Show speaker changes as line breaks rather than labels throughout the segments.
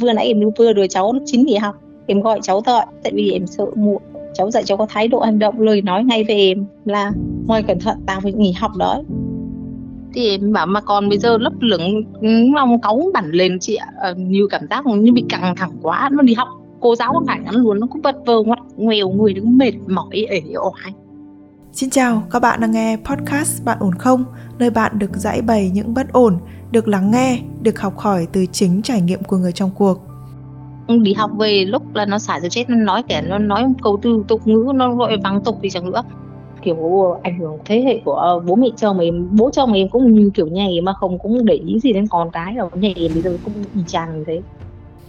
vừa nãy em vừa đứa cháu nó chín nghỉ học em gọi cháu thôi tại vì em sợ muộn. Cháu dạy cháu có thái độ hành động lời nói ngay về em là ngoài cẩn thận tao phải nghỉ học đó. Thì em bảo mà còn bây giờ lấp lửng lòng cáu bẩn lên chị ạ. Ờ, à, như cảm giác như bị căng thẳng quá nó đi học cô giáo có phải ngắn luôn nó cũng vật vờ ngoặt ngoèo người nó mệt mỏi ể oải
Xin chào, các bạn đang nghe podcast Bạn ổn không? Nơi bạn được giải bày những bất ổn, được lắng nghe, được học hỏi từ chính trải nghiệm của người trong cuộc.
Đi học về lúc là nó xả rồi chết nó nói kẻ nó nói câu từ tục ngữ nó gọi vắng tục thì chẳng nữa. Kiểu ảnh hưởng thế hệ của ờ, bố mẹ chồng mình bố chồng mình cũng như kiểu nhảy mà không cũng để ý gì đến con cái đâu. Nhảy bây giờ cũng y chang như thế.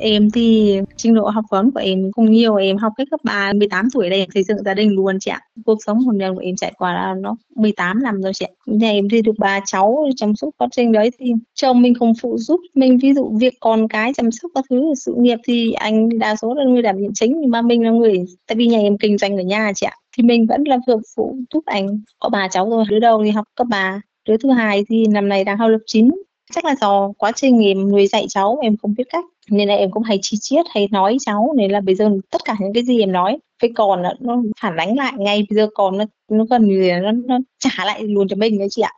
Em thì trình độ học vấn của em không nhiều, em học cách cấp 3, 18 tuổi đây em xây dựng gia đình luôn chị ạ. Cuộc sống hôn nhân của em trải qua là nó 18 năm rồi chị ạ. Nhà em thì được ba cháu chăm sóc quá trình đấy thì chồng mình không phụ giúp mình ví dụ việc con cái chăm sóc các thứ sự nghiệp thì anh đa số là người đảm nhiệm chính nhưng mà mình là người tại vì nhà em kinh doanh ở nhà chị ạ thì mình vẫn là việc phụ giúp anh có ba cháu rồi đứa đầu thì học cấp 3 đứa thứ hai thì năm nay đang học lớp 9 chắc là do quá trình em nuôi dạy cháu em không biết cách. Nên là em cũng hay chi chiết hay nói cháu. Nên là bây giờ tất cả những cái gì em nói với con nó, nó phản ánh lại ngay. Bây giờ con nó nó gần như nó, nó trả lại luôn cho mình đấy chị ạ.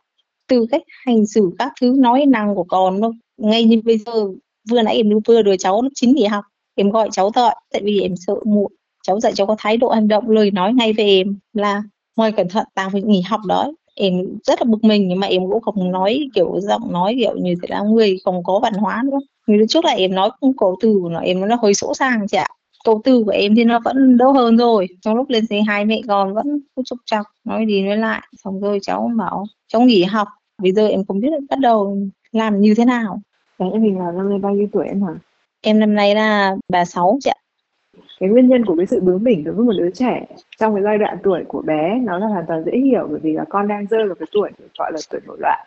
Từ cách hành xử các thứ nói năng của con nó ngay như bây giờ. Vừa nãy em vừa đứa cháu lớp chín nghỉ học. Em gọi cháu thôi tại vì em sợ muộn. Cháu dạy cháu có thái độ hành động lời nói ngay về em là ngoài cẩn thận tao phải nghỉ học đó em rất là bực mình nhưng mà em cũng không nói kiểu giọng nói kiểu như thế là người không có văn hóa nữa. Như trước là em nói cũng cổ từ của nó em nó hơi sỗ sàng chị ạ. Câu từ của em thì nó vẫn đỡ hơn rồi. Trong lúc lên xe hai mẹ con vẫn cứ chục chọc nói đi nói lại. Xong rồi cháu bảo cháu nghỉ học bây giờ em không biết bắt đầu làm như thế nào.
Bé mình là năm nay bao nhiêu tuổi em hả?
Em năm nay là 36 chị ạ
cái nguyên nhân của cái sự bướng bỉnh đối với một đứa trẻ trong cái giai đoạn tuổi của bé nó là hoàn toàn dễ hiểu bởi vì là con đang rơi vào cái tuổi gọi là tuổi nổi loạn.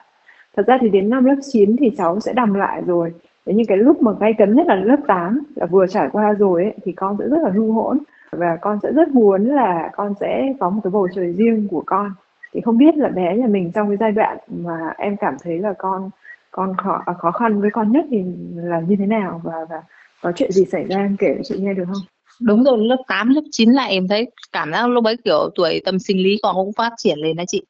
Thật ra thì đến năm lớp 9 thì cháu sẽ đầm lại rồi. Thế nhưng cái lúc mà gay cấn nhất là lớp 8 là vừa trải qua rồi ấy, thì con sẽ rất là hư hỗn và con sẽ rất muốn là con sẽ có một cái bầu trời riêng của con. Thì không biết là bé nhà mình trong cái giai đoạn mà em cảm thấy là con con khó à, khó khăn với con nhất thì là như thế nào và và có chuyện gì xảy ra em kể cho chị nghe được không?
Đúng rồi, lớp 8, lớp 9 là em thấy cảm giác lúc ấy kiểu tuổi tâm sinh lý còn cũng phát triển lên đó chị.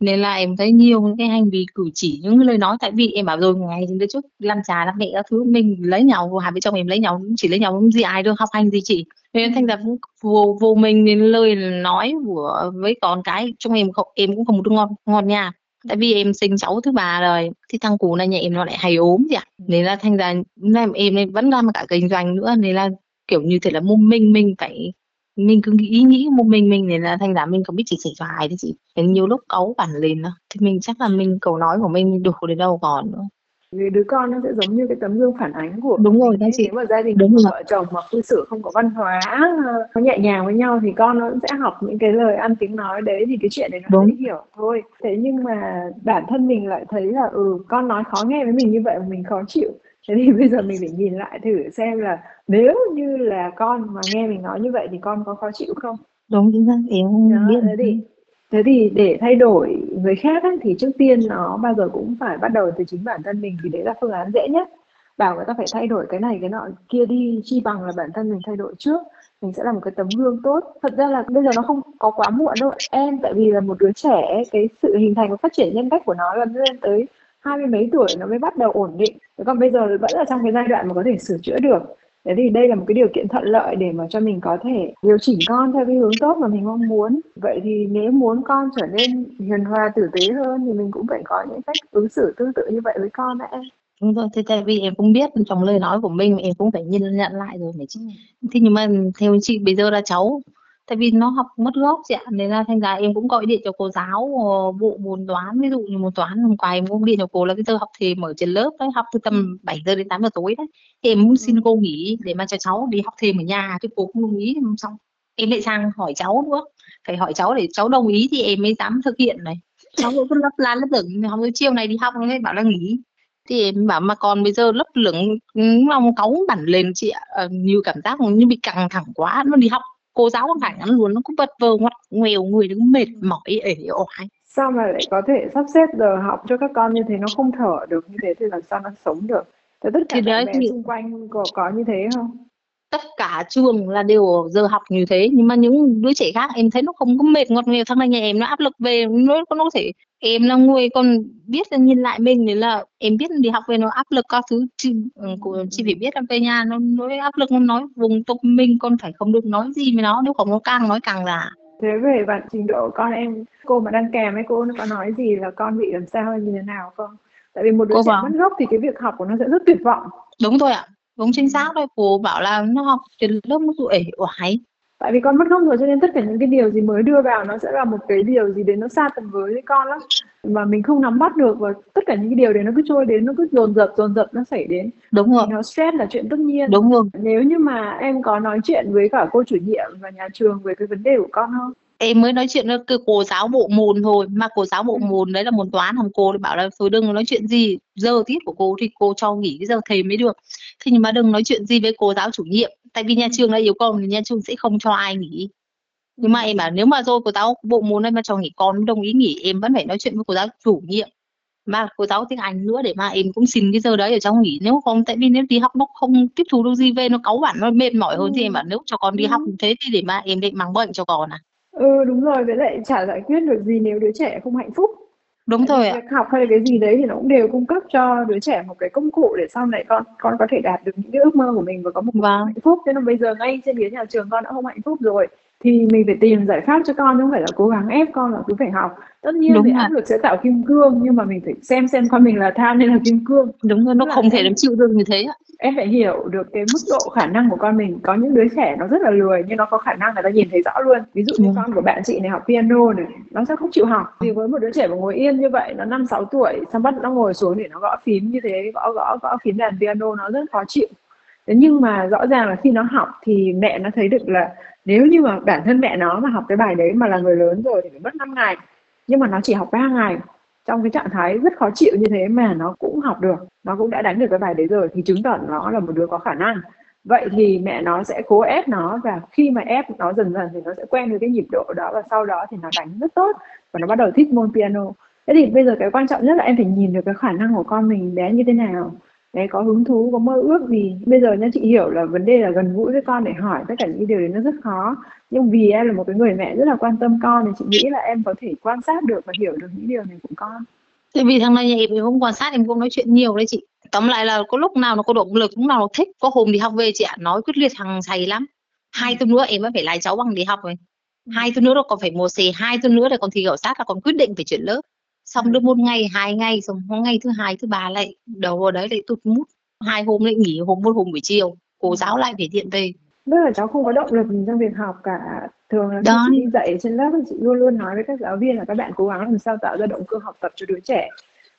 Nên là em thấy nhiều những cái hành vi cử chỉ, những lời nói. Tại vì em bảo rồi ngày hôm trước làm trà làm mẹ các thứ mình lấy nhau hai vợ chồng em lấy nhau chỉ lấy nhau gì ai được học hành gì chị. Nên thành ra cũng vô vô mình nên lời nói của với con cái trong em không em cũng không được ngon ngon nha. Tại vì em sinh cháu thứ ba rồi thì thằng cú này nhà em nó lại hay ốm vậy nên là thành ra em em vẫn làm cả kinh doanh nữa nên là kiểu như thế là một mình mình phải mình cứ nghĩ nghĩ một mình mình nên là thành ra mình không biết chỉ chỉ cho ai đấy chị? Nên nhiều lúc cáu bản lên đó thì mình chắc là mình câu nói của mình đủ đến đâu còn nữa.
Vì đứa con nó sẽ giống như cái tấm gương phản ánh của
đúng rồi các chị.
Nếu mà gia đình
đúng
rồi. vợ chồng mà cư xử không có văn hóa nó nhẹ nhàng với nhau thì con nó cũng sẽ học những cái lời ăn tiếng nói đấy thì cái chuyện đấy nó đúng. dễ hiểu thôi. Thế nhưng mà bản thân mình lại thấy là ừ con nói khó nghe với mình như vậy mà mình khó chịu thế thì bây giờ mình phải nhìn lại thử xem là nếu như là con mà nghe mình nói như vậy thì con có khó chịu không?
Đúng chính xác. Em không Đó, biết.
thế thì thế thì để thay đổi người khác ấy, thì trước tiên nó bao giờ cũng phải bắt đầu từ chính bản thân mình thì đấy là phương án dễ nhất. Bảo người ta phải thay đổi cái này cái nọ kia đi chi bằng là bản thân mình thay đổi trước. Mình sẽ là một cái tấm gương tốt. Thật ra là bây giờ nó không có quá muộn đâu em tại vì là một đứa trẻ cái sự hình thành và phát triển nhân cách của nó là lên tới hai mươi mấy tuổi nó mới bắt đầu ổn định. Còn bây giờ vẫn là trong cái giai đoạn mà có thể sửa chữa được. Thế thì đây là một cái điều kiện thuận lợi để mà cho mình có thể điều chỉnh con theo cái hướng tốt mà mình mong muốn. Vậy thì nếu muốn con trở nên hiền hòa tử tế hơn thì mình cũng phải có những cách ứng xử tương tự như vậy với con đã em.
Đúng rồi thế tại vì em cũng biết trong lời nói của mình em cũng phải nhìn nhận lại rồi này chị thế nhưng mà theo chị bây giờ là cháu tại vì nó học mất gốc chị ạ. Nên là thành ra em cũng gọi điện cho cô giáo ờ, bộ môn toán. Ví dụ như môn toán hôm qua em cũng điện cho cô là cái giờ học thì mở trên lớp đấy học từ tầm 7 giờ đến 8 giờ tối đấy. Thì em muốn xin cô nghỉ để mà cho cháu đi học thêm ở nhà thì cô không đồng ý. Xong em lại sang hỏi cháu nữa. Phải hỏi cháu để cháu đồng ý thì em mới dám thực hiện này. Cháu cũng lấp la lấp lửng. Tới chiều này đi học nó bảo là nghỉ. Thì em bảo mà còn bây giờ lấp lửng lòng cáu bản lên chị ạ. Ờ, như cảm giác như bị căng thẳng quá. Nó đi học cô giáo không phải ngắn luôn nó cũng vật vờ ngoặt ngoèo người nó mệt mỏi ể oải
sao mà lại có thể sắp xếp giờ học cho các con như thế? Nó không thở được như thế thì làm sao nó sống được? Thế tất cả
thì đấy thì
xung quanh có có như thế không?
Tất cả trường là đều giờ học như thế nhưng mà những đứa trẻ khác em thấy nó không có mệt ngọt ngào thằng này nhà em nó áp lực về nó nó có thể em là người còn biết là nhìn lại mình nên là em biết đi học về nó áp lực các thứ. Chị, ừ, cô- chị phải biết là về nhà nó nói áp lực nó nói vùng tục mình còn phải không được nói gì với nó nếu không nó càng nói càng là
thế về bạn trình độ con em cô mà đang kèm ấy cô nó có nói gì là con bị làm sao hay như thế nào không? Tại vì một đứa
cô
trẻ
bảo
mất gốc thì cái việc học của nó sẽ rất tuyệt vọng.
Đúng rồi ạ đúng chính xác thôi cô bảo là nó học trên lớp nó ể oải
tại vì con mất gốc rồi cho nên tất cả những cái điều gì mới đưa vào nó sẽ là một cái điều gì đấy nó xa tầm với với con lắm. Mà mình không nắm bắt được và tất cả những cái điều đấy nó cứ trôi đến nó cứ dồn dập dồn dập nó xảy đến.
Đúng rồi.
Nó stress là chuyện tất nhiên.
Đúng rồi.
Nếu như mà em có nói chuyện với cả cô chủ nhiệm và nhà trường về cái vấn đề của con không
em mới nói chuyện với cái cô giáo bộ môn thôi. Mà cô giáo bộ
Ừ.
môn đấy là môn toán thằng cô thì bảo là thôi đừng nói chuyện gì giờ tiết của cô thì cô cho nghỉ cái giờ thầy mới được. Thế nhưng mà đừng nói chuyện gì với cô giáo chủ nhiệm tại vì nhà trường đã yêu cầu thì nhà trường sẽ không cho ai nghỉ. Nhưng mà em bảo nếu mà rồi cô giáo bộ môn này mà cho nghỉ con đồng ý nghỉ em vẫn phải nói chuyện với cô giáo chủ nhiệm. Mà cô giáo tiếng Anh nữa để mà em cũng xin cái giờ đấy ở trong nghỉ. Nếu không tại vì nếu đi học nó không tiếp thu được gì về nó cáu bản nó mệt mỏi hơn thì em
Ừ.
bảo nếu cho con đi
Ừ.
học thế thì để mà em định mang bệnh cho con à.
Ừ đúng rồi với lại chả giải quyết được gì nếu đứa trẻ không hạnh phúc
đúng
tại
ạ.
việc học hay là cái gì đấy thì nó cũng đều cung cấp cho đứa trẻ một cái công cụ để sau này con con có thể đạt được những cái ước mơ của mình và có một
vâng.
hạnh phúc. Thế nên bây giờ ngay trên ghế nhà trường con đã không hạnh phúc rồi thì mình phải tìm giải pháp cho con chứ không phải là cố gắng ép con là cứ phải học. Tất nhiên
đúng
thì áp lực sẽ tạo kim cương nhưng mà mình phải xem xem con mình là than hay là kim cương.
Đúng rồi nó không thể làm chịu được như thế
em phải hiểu được cái mức độ khả năng của con mình. Có những đứa trẻ nó rất là lười nhưng nó có khả năng người ta nhìn thấy rõ luôn. Ví dụ như
Ừ.
con của bạn chị này học piano này nó sẽ không chịu học. Vì với một đứa trẻ mà ngồi yên như vậy nó năm sáu tuổi xong bắt nó ngồi xuống để nó gõ phím như thế gõ gõ gõ phím đàn piano nó rất khó chịu nhưng mà rõ ràng là khi nó học thì mẹ nó thấy được là nếu như mà bản thân mẹ nó mà học cái bài đấy mà là người lớn rồi thì phải mất 5 ngày. Nhưng mà nó chỉ học 3 ngày. Trong cái trạng thái rất khó chịu như thế mà nó cũng học được. Nó cũng đã đánh được cái bài đấy rồi thì chứng tỏ nó là một đứa có khả năng. Vậy thì mẹ nó sẽ cố ép nó và khi mà ép nó dần dần thì nó sẽ quen với cái nhịp độ đó và sau đó thì nó đánh rất tốt và nó bắt đầu thích môn piano. Thế thì bây giờ cái quan trọng nhất là em phải nhìn được cái khả năng của con mình bé như thế nào đấy, có hứng thú, có mơ ước gì. Bây giờ nha chị hiểu là vấn đề là gần gũi với con để hỏi, tất cả những điều đấy nó rất khó. Nhưng vì em là một cái người mẹ rất là quan tâm con, thì chị nghĩ là em có thể quan sát được và hiểu được những điều này của con.
Tại vì thằng này nhà em không quan sát em không nói chuyện nhiều đấy chị. Tóm lại là có lúc nào nó có động lực, lúc nào nó thích, có hôm đi học về chị ạ, nói quyết liệt thằng thầy lắm. Hai tuần nữa em vẫn phải lái cháu bằng đi học rồi. Hai tuần nữa nó còn phải mua xe hai tuần nữa là còn thi khảo sát là còn quyết định phải chuyển lớp xong được một ngày hai ngày xong ngày thứ hai thứ ba lại đầu vào đấy lại tụt mút hai hôm lại nghỉ hôm một hôm buổi chiều cô giáo lại phải điện về
Tức là cháu không có động lực trong việc học cả. Thường là khi
Đó.
đi dạy trên lớp chị luôn luôn nói với các giáo viên là các bạn cố gắng làm sao tạo ra động cơ học tập cho đứa trẻ.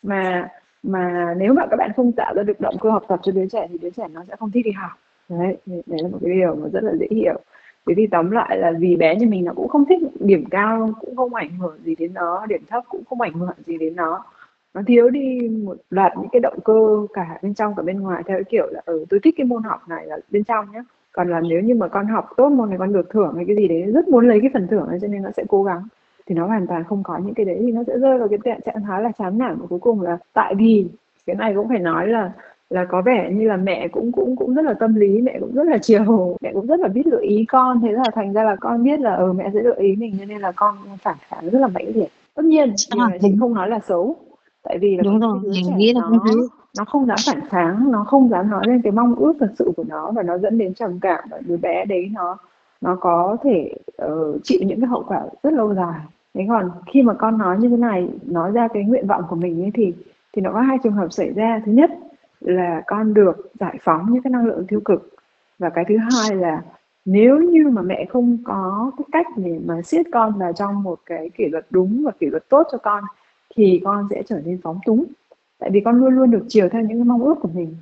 Mà mà nếu mà các bạn không tạo ra được động cơ học tập cho đứa trẻ thì đứa trẻ nó sẽ không thích đi học. Đấy, đấy là một cái điều mà rất là dễ hiểu. Thế thì tóm lại là vì bé như mình nó cũng không thích điểm cao cũng không ảnh hưởng gì đến nó, điểm thấp cũng không ảnh hưởng gì đến nó. Nó thiếu đi một loạt những cái động cơ cả bên trong cả bên ngoài theo cái kiểu là ừ tôi thích cái môn học này là bên trong nhé còn là nếu như mà con học tốt môn này con được thưởng hay cái gì đấy rất muốn lấy cái phần thưởng này cho nên nó sẽ cố gắng thì nó hoàn toàn không có những cái đấy thì nó sẽ rơi vào cái trạng thái là chán nản và cuối cùng là tại vì cái này cũng phải nói là là có vẻ như là mẹ cũng cũng cũng rất là tâm lý mẹ cũng rất là chiều mẹ cũng rất là biết gợi ý con. Thế là thành ra là con biết là ừ mẹ sẽ gợi ý mình cho nên là con phản kháng rất là mãnh liệt. Tất nhiên
là
này chị không nói là xấu tại vì là
đúng rồi mình nghĩ là
nó nó không dám phản kháng nó không dám nói lên cái mong ước thật sự của nó và nó dẫn đến trầm cảm và đứa bé đấy. Nó nó có thể ờ, chịu những cái hậu quả rất lâu dài. Thế còn khi mà con nói như thế này nói ra cái nguyện vọng của mình ấy thì thì nó có hai trường hợp xảy ra. Thứ nhất là con được giải phóng những cái năng lượng tiêu cực. Và cái thứ hai là nếu như mà mẹ không có cái cách để mà siết con vào trong một cái kỷ luật đúng và kỷ luật tốt cho con thì con sẽ trở nên phóng túng. Tại vì con luôn luôn được chiều theo những cái mong ước của mình.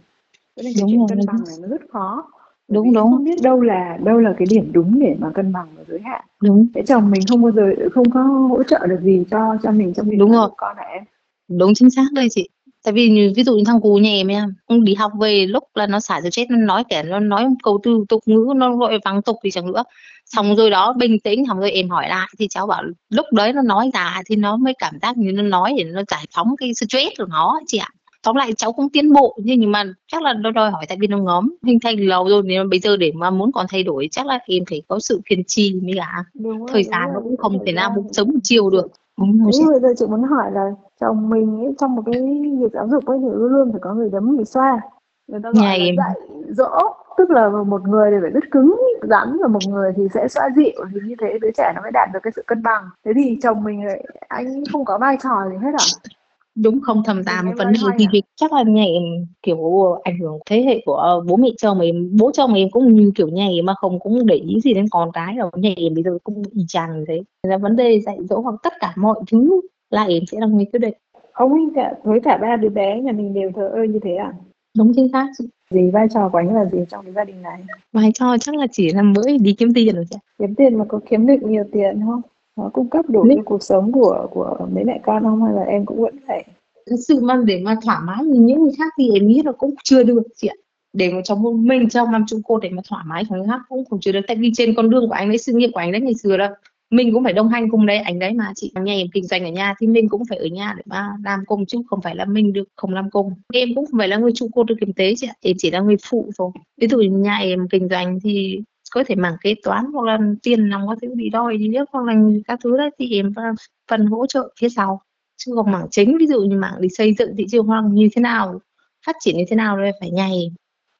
Cho nên cái
Đúng
chuyện
rồi,
cân bằng này nó rất khó.
Đúng,
vì
đúng.
không biết đâu là đâu là cái điểm đúng để mà cân bằng và giới hạn.
Đúng.
Thế chồng mình không bao giờ không có hỗ trợ được gì cho cho mình trong việc
Đúng rồi.
con hả em?
Đúng chính xác đây chị tại vì như, ví dụ như thằng cú nhà em ông đi học về lúc là nó xả rồi chết nó nói kẻ nó nói câu từ tục ngữ nó gọi vắng tục gì chẳng nữa. Xong rồi đó bình tĩnh xong rồi em hỏi lại thì cháu bảo lúc đấy nó nói ra thì nó mới cảm giác như nó nói để nó giải phóng cái stress của nó chị ạ. Tóm lại cháu cũng tiến bộ nhưng mà chắc là nó đòi hỏi tại vì nó ngấm hình thành lâu rồi nên bây giờ để mà muốn còn thay đổi chắc là em phải có sự kiên trì mới cả.
Đúng rồi,
thời
đúng
gian
rồi,
nó cũng không thể nào một sớm một chiều được. Đúng
Thế
chị?
bây giờ chị muốn hỏi là chồng mình ấy, trong một cái việc giáo dục ấy thì luôn luôn phải có người đấm người xoa. Người ta gọi là
em.
dạy dỗ tức là một người thì phải rất cứng rắn và một người thì sẽ xoa dịu. Thì như thế đứa trẻ nó mới đạt được cái sự cân bằng. Thế thì chồng mình lại anh không có vai trò gì hết à
đúng không thầm tà một vấn đề thì việc chắc là nhà em kiểu ảnh hưởng thế hệ của bố mẹ chồng em bố chồng em cũng như kiểu nhà em mà không cũng để ý gì đến con cái đâu. Nhà em bây giờ cũng y chang thế. Nên là vấn đề dạy dỗ hoặc tất cả mọi thứ là em sẽ là người quyết định.
Ông ấy cả với cả ba đứa bé nhà mình đều thờ ơ như thế à?
Đúng chính xác. Chị.
gì vai trò của anh là gì trong cái gia đình này?
Vai trò chắc là chỉ là mới đi kiếm tiền rồi chị
kiếm tiền mà có kiếm được nhiều tiền không? Nó cung cấp đủ
Nếu-
cho cuộc sống của của mấy mẹ con không? Hay là em cũng vẫn phải
thực sự mà để mà thỏa mãn như những người khác thì em nghĩ là cũng chưa được chị ạ. Để mà cho một mình trong năm trụ cột để mà thỏa mãn cho người khác cũng không chưa được. Tại vì trên con đường của anh đấy sự nghiệp của anh đấy ngày xưa đó mình cũng phải đồng hành cùng đấy, anh đấy mà, chị nhà em kinh doanh ở nhà thì mình cũng phải ở nhà để mà làm công chứ không phải là mình được không làm công. em cũng không phải là người trụ cột được kinh tế chị ạ, em chỉ là người phụ thôi ví dụ như nhà em kinh doanh thì có thể mảng kế toán hoặc là tiền nòng có thể bị đòi gì nhất hoặc là các thứ đấy, thì em phần hỗ trợ phía sau chứ còn mảng chính, ví dụ như mảng đi xây dựng thị trường hoặc như thế nào, phát triển như thế nào đây phải nhảy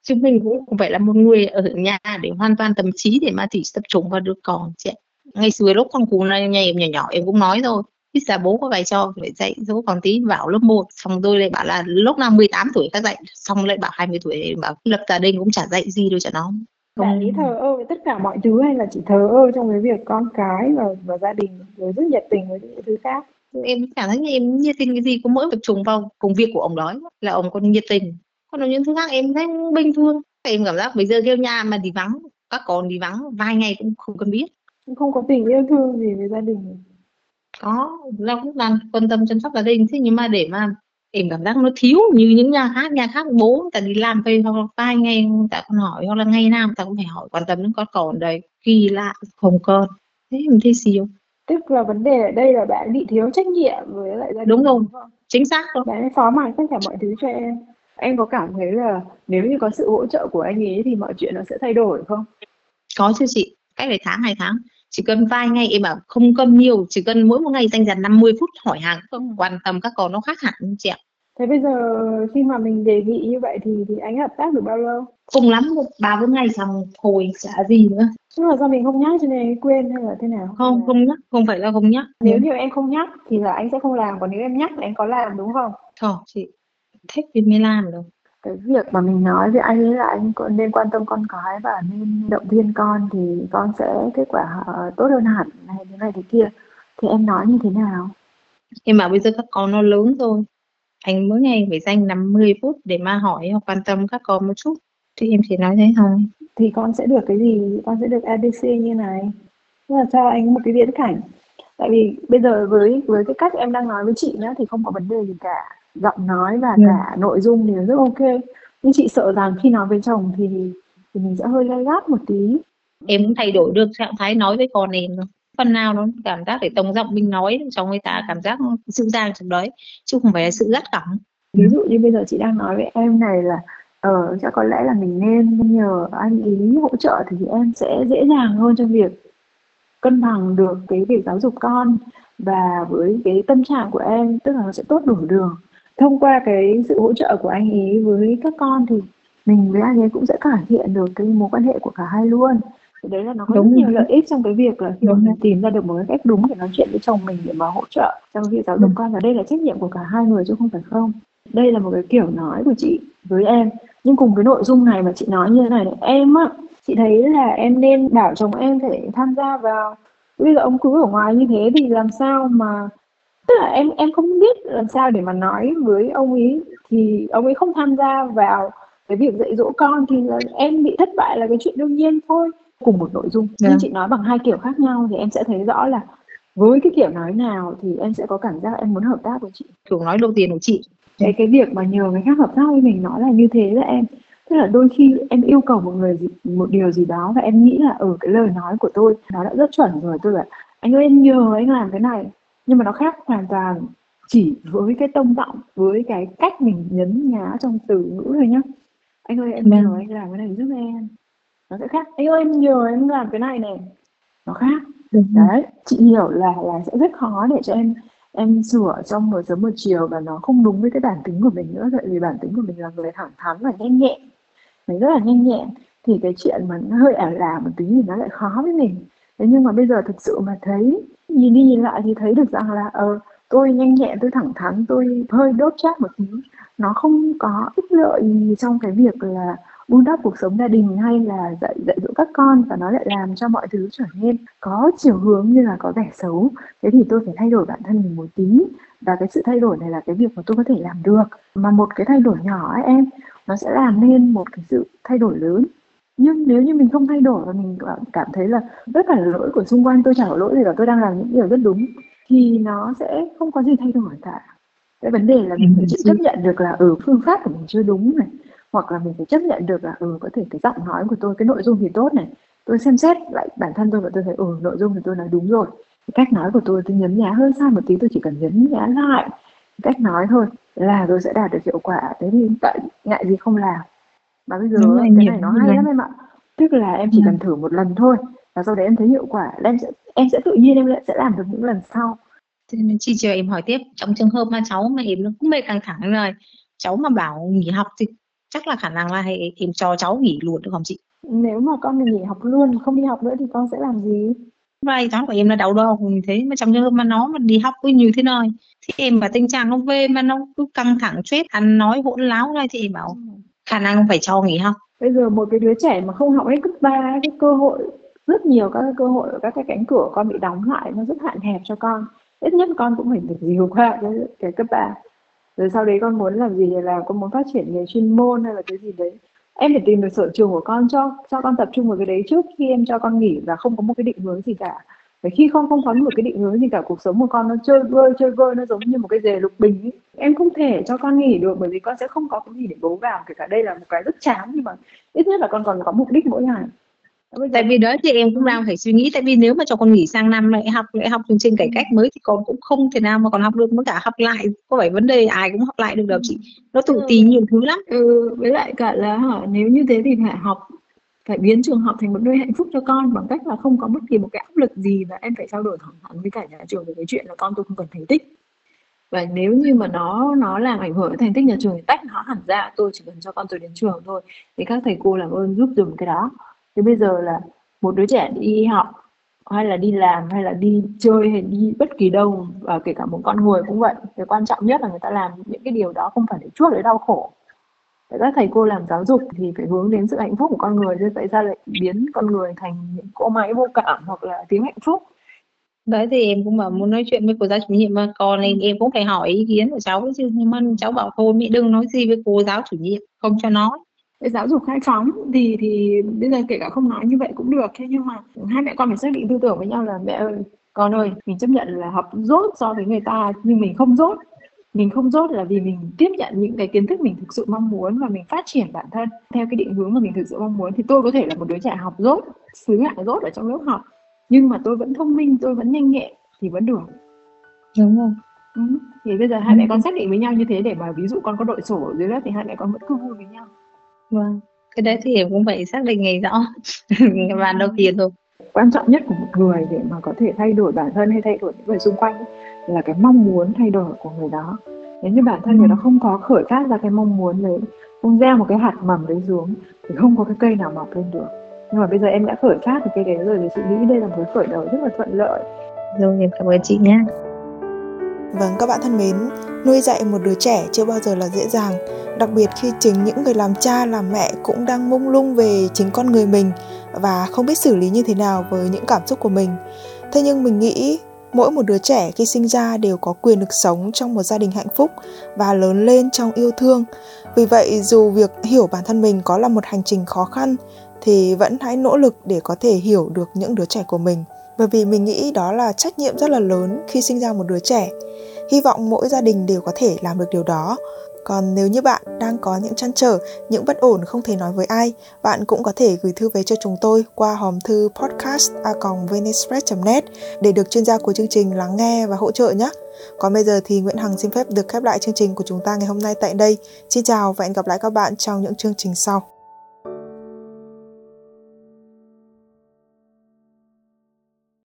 chứ mình cũng không phải là một người ở nhà để hoàn toàn tâm trí để mà chỉ tập trung vào đứa con chị ạ ngày xưa lúc con cú này nhà em nhỏ nhỏ em cũng nói rồi ít ra bố có vai trò phải dạy dỗ con tí vào lớp 1 xong tôi lại bảo là lúc nào 18 tuổi các dạy xong lại bảo 20 tuổi bảo lập gia đình cũng chả dạy gì đâu cho nó
bạn ấy thờ ơ với tất cả mọi thứ hay là chỉ thờ ơ trong cái việc con cái và và gia đình rồi rất nhiệt tình với những thứ khác?
Em cảm thấy như em nhiệt tình cái gì cũng mỗi tập trung vào công việc của ông đó là ông còn nhiệt tình. Còn những thứ khác em thấy bình thường. Em cảm giác bây giờ kêu nhà mà đi vắng các con đi vắng vài ngày cũng không cần biết
cũng không có tình yêu thương gì với gia đình.
Có là cũng là quan tâm chăm sóc gia đình thế nhưng mà để mà em cảm giác nó thiếu như những nhà khác nhà khác bố ta đi làm về hoặc là ngày người ta còn hỏi hoặc là ngày nào ta cũng phải hỏi quan tâm đến con cậu đấy kỳ lạ không con. Thế em thấy xíu.
Tức là vấn đề ở đây là bạn bị thiếu trách nhiệm với lại gia đình
Đúng rồi.
không?
chính xác không
bạn phó mặc tất cả mọi thứ cho em. Em có cảm thấy là nếu như có sự hỗ trợ của anh ấy thì mọi chuyện nó sẽ thay đổi không?
Có chứ chị cách đây tháng hai tháng chỉ cần vài ngày em bảo không cần nhiều chỉ cần mỗi một ngày dành dần 50 phút hỏi hàng. Không. Quan tâm các con nó khác hẳn chị ạ.
Thế bây giờ khi mà mình đề nghị như vậy thì thì anh hợp tác được bao lâu?
Cùng lắm một ba bốn ngày xong hồi chả gì nữa.
Tức là do mình không nhắc cho nên quên hay là thế nào?
Không
là-
không nhắc không phải là không nhắc.
Nếu như em không nhắc thì là anh sẽ không làm còn nếu em nhắc là anh có làm đúng không?
Thôi chị thích thì mới làm được
cái việc mà mình nói với anh ấy là anh nên quan tâm con cái và nên động viên con thì con sẽ kết quả ờ, tốt hơn hẳn này thế này thế kia. Thì em nói như thế nào?
Em bảo bây giờ các con nó lớn rồi. Anh mỗi ngày phải dành 50 phút để mà hỏi hoặc quan tâm các con một chút. Thì em chỉ nói thế thôi.
Thì con sẽ được cái gì? Con sẽ được ABC như này. Tức là cho anh một cái viễn cảnh. Tại vì bây giờ với với cái cách em đang nói với chị nhá thì không có vấn đề gì cả giọng nói và
Ừ.
cả nội dung đều rất ok. Nhưng chị sợ rằng khi nói với chồng thì thì mình sẽ hơi gay gắt một tí.
Em cũng thay đổi được trạng thái nói với con em rồi phần nào nó cảm giác để tông giọng mình nói cho người ta cảm giác dịu dàng trong đấy chứ không phải là sự gắt gỏng
ví dụ như bây giờ chị đang nói với em này là ờ chắc có lẽ là mình nên nhờ anh ý hỗ trợ thì em sẽ dễ dàng hơn trong việc cân bằng được cái việc giáo dục con và với cái tâm trạng của em tức là nó sẽ tốt đủ đường thông qua cái sự hỗ trợ của anh ý với các con thì mình với anh ấy cũng sẽ cải thiện được cái mối quan hệ của cả hai luôn. Thì đấy là nó có
Đúng
rất nhiều lợi ích trong cái việc là
Đúng
mình tìm ra được một cái cách đúng để nói chuyện với chồng mình để mà hỗ trợ trong việc giáo dục
Ừ.
con. Và đây là trách nhiệm của cả hai người chứ không phải không. Đây là một cái kiểu nói của chị với em. Nhưng cùng cái nội dung này mà chị nói như thế này này em á chị thấy là em nên bảo chồng em phải tham gia vào. Bây giờ ông cứ ở ngoài như thế thì làm sao mà tức là em em không biết làm sao để mà nói với ông ấy thì ông ấy không tham gia vào cái việc dạy dỗ con thì là em bị thất bại là cái chuyện đương nhiên thôi cùng một nội dung. Nhưng
Vâng.
chị nói bằng hai kiểu khác nhau thì em sẽ thấy rõ là với cái kiểu nói nào thì em sẽ có cảm giác em muốn hợp tác với chị.
Kiểu nói đầu tiên của chị.
Cái cái việc mà nhờ người khác hợp tác với mình nó là như thế đó em. Tức là đôi khi em yêu cầu một người gì, một điều gì đó và em nghĩ là ở cái lời nói của tôi nó đã rất chuẩn rồi. Tôi bảo anh ơi em nhờ anh làm cái này nhưng mà nó khác hoàn toàn chỉ với cái tông giọng với cái cách mình nhấn nhá trong từ ngữ thôi nhá. Anh ơi em nhờ
Vâng.
anh làm cái này giúp em. Nó sẽ khác. Anh ơi em nhờ em làm cái này này. Nó khác. Đấy chị hiểu là là sẽ rất khó để cho em em sửa trong một sớm một chiều và nó không đúng với cái bản tính của mình nữa. Tại vì bản tính của mình là người thẳng thắn và nhanh nhẹn. Mình rất là nhanh nhẹn. Thì cái chuyện mà nó hơi ảo là một tí thì nó lại khó với mình. Thế nhưng mà bây giờ thực sự mà thấy nhìn đi nhìn lại thì thấy được rằng là ờ tôi nhanh nhẹn, tôi thẳng thắn, tôi hơi đốt chát một tí nó không có ích lợi gì trong cái việc là vun đắp cuộc sống gia đình hay là dạy dạy dỗ các con và nó lại làm cho mọi thứ trở nên có chiều hướng như là có vẻ xấu. Thế thì tôi phải thay đổi bản thân mình một tí. Và cái sự thay đổi này là cái việc mà tôi có thể làm được. Mà một cái thay đổi nhỏ ấy em, nó sẽ làm nên một cái sự thay đổi lớn nhưng nếu như mình không thay đổi và mình cảm thấy là tất cả là lỗi của xung quanh tôi chả có lỗi gì cả tôi đang làm những điều rất đúng thì nó sẽ không có gì thay đổi cả. Cái vấn đề là mình phải chấp nhận được là ở ừ, phương pháp của mình chưa đúng này hoặc là mình phải chấp nhận được là ừ có thể cái giọng nói của tôi cái nội dung thì tốt này tôi xem xét lại bản thân tôi và tôi thấy ừ nội dung thì tôi nói đúng rồi. Cái cách nói của tôi tôi nhấn nhá hơi sai một tí tôi chỉ cần nhấn nhá lại cách nói thôi là tôi sẽ đạt được hiệu quả. Thế thì tại ngại gì không làm mà bây giờ
Đúng rồi,
cái
nhiều
này nó hay
vậy.
lắm em ạ. Tức là em chỉ
Ừ.
cần thử một lần thôi và sau đấy em thấy hiệu quả là em sẽ em sẽ tự nhiên em lại sẽ làm được những lần sau.
Chị chờ em hỏi tiếp. Trong trường hợp mà cháu mà em nó cũng mệt căng thẳng rồi cháu mà bảo nghỉ học thì chắc là khả năng là hay em cho cháu nghỉ luôn được không chị?
Nếu mà con mình nghỉ học luôn không đi học nữa thì con sẽ làm gì?
Vai toán của em là đau đầu như thế mà trong trường hợp mà nó mà đi học cứ như thế này thì em mà tình trạng nó về mà nó cứ căng thẳng chết ăn nói hỗn láo này thì em bảo khả năng phải cho nghỉ học
bây giờ một cái đứa trẻ mà không học hết cấp 3 cái cơ hội rất nhiều các cái cơ hội ở các cái cánh cửa con bị đóng lại nó rất hạn hẹp cho con. Ít nhất con cũng phải được dìu qua cái, cái cấp 3 rồi sau đấy con muốn làm gì là con muốn phát triển nghề chuyên môn hay là cái gì đấy. Em phải tìm được sở trường của con cho cho con tập trung vào cái đấy trước khi em cho con nghỉ và không có một cái định hướng gì cả và khi con không có một cái định hướng gì cả cuộc sống của con nó chơi vơi chơi vơi nó giống như một cái dề lục bình ấy. em không thể cho con nghỉ được bởi vì con sẽ không có cái gì để bấu vào kể cả đây là một cái rất chán nhưng mà ít nhất là con còn có mục đích mỗi ngày.
Tại vì đó thì em cũng đang phải suy nghĩ tại vì nếu mà cho con nghỉ sang năm lại học lại học chương trình cải cách mới thì con cũng không thể nào mà còn học được mới cả học lại có phải vấn đề ai cũng học lại được đâu chị. Nó tự tí nhiều thứ lắm.
Ừ, với lại cả là hả nếu như thế thì phải học phải biến trường học thành một nơi hạnh phúc cho con bằng cách là không có bất kỳ một cái áp lực gì và em phải trao đổi thẳng thắn với cả nhà trường về cái chuyện là con tôi không cần thành tích. Và nếu như mà nó nó làm ảnh hưởng đến thành tích nhà trường thì tách nó hẳn ra, tôi chỉ cần cho con tôi đến trường thôi, thì các thầy cô làm ơn giúp dùm cái đó. Thì bây giờ là một đứa trẻ đi học, hay là đi làm, hay là đi chơi, hay đi bất kỳ đâu, và kể cả một con người cũng vậy, cái quan trọng nhất là người ta làm những cái điều đó không phải để chuốc lấy đau khổ các thầy cô làm giáo dục thì phải hướng đến sự hạnh phúc của con người chứ tại sao lại biến con người thành những cỗ máy vô cảm hoặc là tiếng hạnh phúc?
Đấy thì em cũng bảo muốn nói chuyện với cô giáo chủ nhiệm mà. Còn nên em cũng phải hỏi ý kiến của cháu chứ. Nhưng mà cháu bảo thôi mẹ đừng nói gì với cô giáo chủ nhiệm không cho nói.
Cái giáo dục khai phóng thì thì bây giờ kể cả không nói như vậy cũng được. Thế nhưng mà hai mẹ con phải xác định tư tưởng với nhau là mẹ ơi con ơi mình chấp nhận là học dốt so với người ta nhưng mình không dốt mình không dốt là vì mình tiếp nhận những cái kiến thức mình thực sự mong muốn và mình phát triển bản thân theo cái định hướng mà mình thực sự mong muốn. Thì tôi có thể là một đứa trẻ học dốt xứ hạng dốt ở trong lớp học nhưng mà tôi vẫn thông minh tôi vẫn nhanh nhẹn thì vẫn được
đúng không
ừ. thì bây giờ hai mẹ con xác định với nhau như thế để mà ví dụ con có đội sổ ở dưới lớp thì hai mẹ con vẫn cứ vui với nhau.
Vâng cái đấy thì em cũng phải xác định ngày rõ. Và đầu tiên thôi.
Quan trọng nhất của một người để mà có thể thay đổi bản thân hay thay đổi những người xung quanh ấy, là cái mong muốn thay đổi của người đó. Nếu như bản thân người đó không có khởi phát ra cái mong muốn đấy không gieo một cái hạt mầm đấy xuống thì không có cái cây nào mọc lên được. Nhưng mà bây giờ em đã khởi phát được cây đấy rồi thì chị nghĩ đây là một cái khởi đầu rất là thuận lợi.
Rồi em cảm ơn chị nhé
Vâng các bạn thân mến, nuôi dạy một đứa trẻ chưa bao giờ là dễ dàng Đặc biệt khi chính những người làm cha làm mẹ cũng đang mông lung về chính con người mình và không biết xử lý như thế nào với những cảm xúc của mình. Thế nhưng mình nghĩ mỗi một đứa trẻ khi sinh ra đều có quyền được sống trong một gia đình hạnh phúc và lớn lên trong yêu thương. Vì vậy, dù việc hiểu bản thân mình có là một hành trình khó khăn, thì vẫn hãy nỗ lực để có thể hiểu được những đứa trẻ của mình. Bởi vì mình nghĩ đó là trách nhiệm rất là lớn khi sinh ra một đứa trẻ. Hy vọng mỗi gia đình đều có thể làm được điều đó còn nếu như bạn đang có những trăn trở, những bất ổn không thể nói với ai, bạn cũng có thể gửi thư về cho chúng tôi qua hòm thư podcast net để được chuyên gia của chương trình lắng nghe và hỗ trợ nhé. Còn bây giờ thì Nguyễn Hằng xin phép được khép lại chương trình của chúng ta ngày hôm nay tại đây. Xin chào và hẹn gặp lại các bạn trong những chương trình sau.